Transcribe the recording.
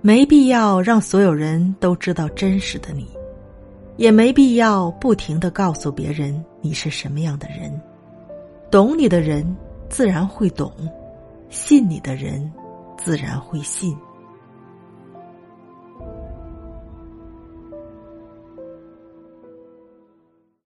没必要让所有人都知道真实的你也没必要不停的告诉别人你是什么样的人。懂你的人自然会懂信你的人自然会信。